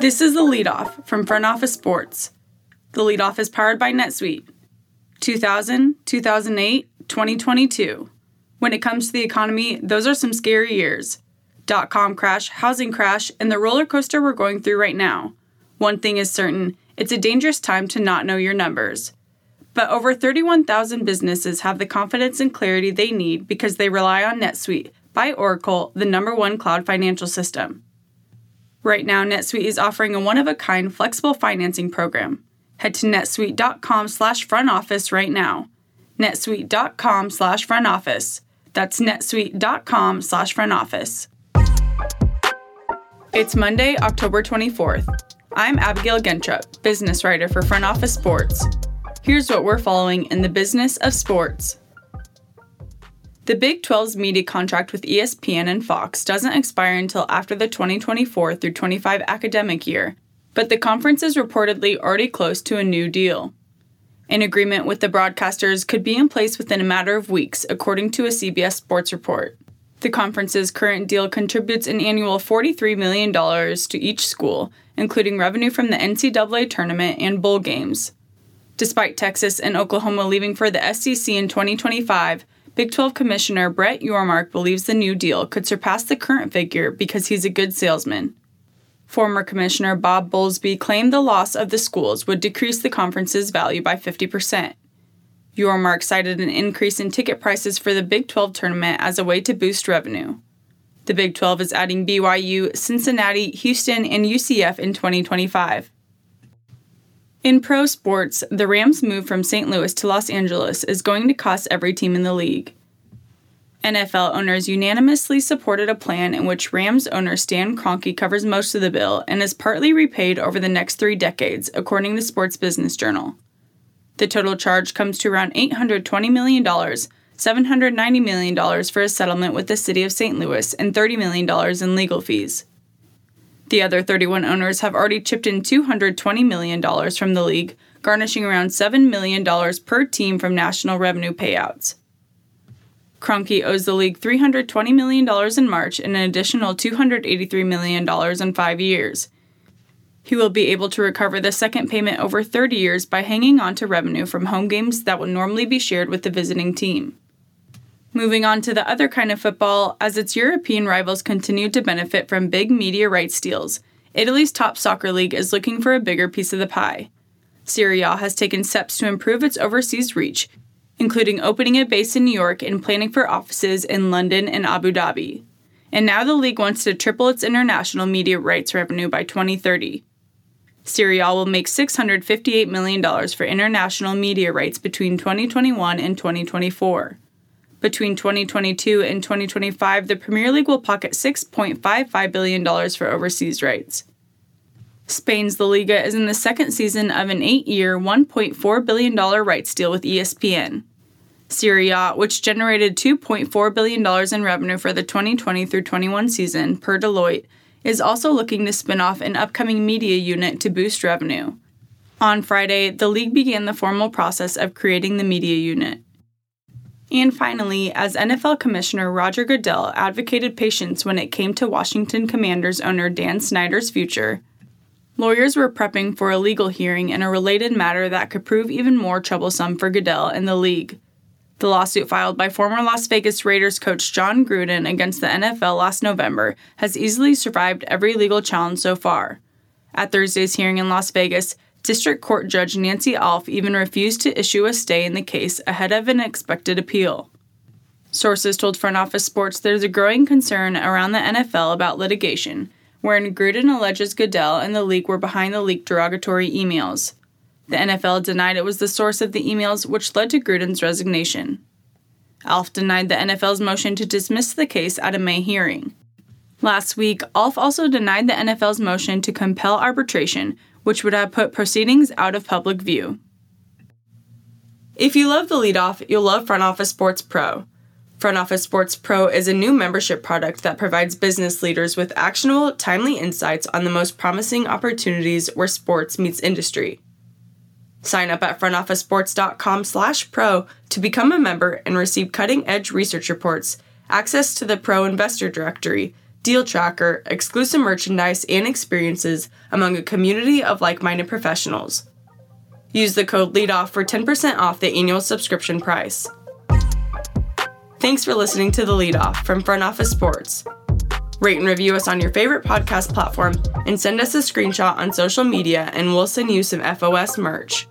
This is the leadoff from Front Office Sports. The leadoff is powered by NetSuite. 2000, 2008, 2022. When it comes to the economy, those are some scary years. Dot com crash, housing crash, and the roller coaster we're going through right now. One thing is certain it's a dangerous time to not know your numbers. But over 31,000 businesses have the confidence and clarity they need because they rely on NetSuite by Oracle, the number one cloud financial system. Right now, NetSuite is offering a one-of-a-kind flexible financing program. Head to netsuite.com slash front office right now. netsuite.com slash front office. That's netsuite.com slash front office. It's Monday, October 24th. I'm Abigail Gentrup, business writer for Front Office Sports. Here's what we're following in the business of sports. The Big 12's media contract with ESPN and Fox doesn't expire until after the 2024 through 25 academic year, but the conference is reportedly already close to a new deal. An agreement with the broadcasters could be in place within a matter of weeks, according to a CBS Sports report. The conference's current deal contributes an annual $43 million to each school, including revenue from the NCAA tournament and bowl games. Despite Texas and Oklahoma leaving for the SEC in 2025, Big 12 Commissioner Brett Yormark believes the new deal could surpass the current figure because he's a good salesman. Former Commissioner Bob Bowlesby claimed the loss of the schools would decrease the conference's value by 50%. Yormark cited an increase in ticket prices for the Big 12 tournament as a way to boost revenue. The Big 12 is adding BYU, Cincinnati, Houston, and UCF in 2025. In pro sports, the Rams' move from St. Louis to Los Angeles is going to cost every team in the league. NFL owners unanimously supported a plan in which Rams owner Stan Kroenke covers most of the bill and is partly repaid over the next three decades, according to Sports Business Journal. The total charge comes to around $820 million, $790 million for a settlement with the city of St. Louis, and $30 million in legal fees. The other 31 owners have already chipped in $220 million from the league, garnishing around $7 million per team from national revenue payouts. Kroenke owes the league $320 million in March and an additional $283 million in five years. He will be able to recover the second payment over 30 years by hanging on to revenue from home games that would normally be shared with the visiting team. Moving on to the other kind of football, as its European rivals continue to benefit from big media rights deals, Italy's top soccer league is looking for a bigger piece of the pie. Serie A has taken steps to improve its overseas reach, including opening a base in New York and planning for offices in London and Abu Dhabi. And now the league wants to triple its international media rights revenue by 2030. Serie A will make $658 million for international media rights between 2021 and 2024. Between 2022 and 2025, the Premier League will pocket $6.55 billion for overseas rights. Spain's La Liga is in the second season of an eight year, $1.4 billion rights deal with ESPN. Serie A, which generated $2.4 billion in revenue for the 2020 through 21 season, per Deloitte, is also looking to spin off an upcoming media unit to boost revenue. On Friday, the league began the formal process of creating the media unit. And finally, as NFL Commissioner Roger Goodell advocated patience when it came to Washington Commanders owner Dan Snyder's future, lawyers were prepping for a legal hearing in a related matter that could prove even more troublesome for Goodell and the league. The lawsuit filed by former Las Vegas Raiders coach Jon Gruden against the NFL last November has easily survived every legal challenge so far. At Thursday's hearing in Las Vegas, District Court Judge Nancy Allf even refused to issue a stay in the case ahead of an expected appeal. Sources told Front Office Sports there's a growing concern around the NFL about litigation, wherein Gruden alleges Goodell and the league were behind the leaked derogatory emails. The NFL denied it was the source of the emails, which led to Gruden's resignation. Allf denied the NFL's motion to dismiss the case at a May hearing. Last week, Allf also denied the NFL's motion to compel arbitration, which would have put proceedings out of public view. If you love the leadoff, you'll love Front Office Sports Pro. Front Office Sports Pro is a new membership product that provides business leaders with actionable, timely insights on the most promising opportunities where sports meets industry. Sign up at frontofficesports.com/pro to become a member and receive cutting-edge research reports, access to the Pro Investor Directory, deal tracker, exclusive merchandise, and experiences among a community of like minded professionals. Use the code LEADOFF for 10% off the annual subscription price. Thanks for listening to The Leadoff from Front Office Sports. Rate and review us on your favorite podcast platform and send us a screenshot on social media, and we'll send you some FOS merch.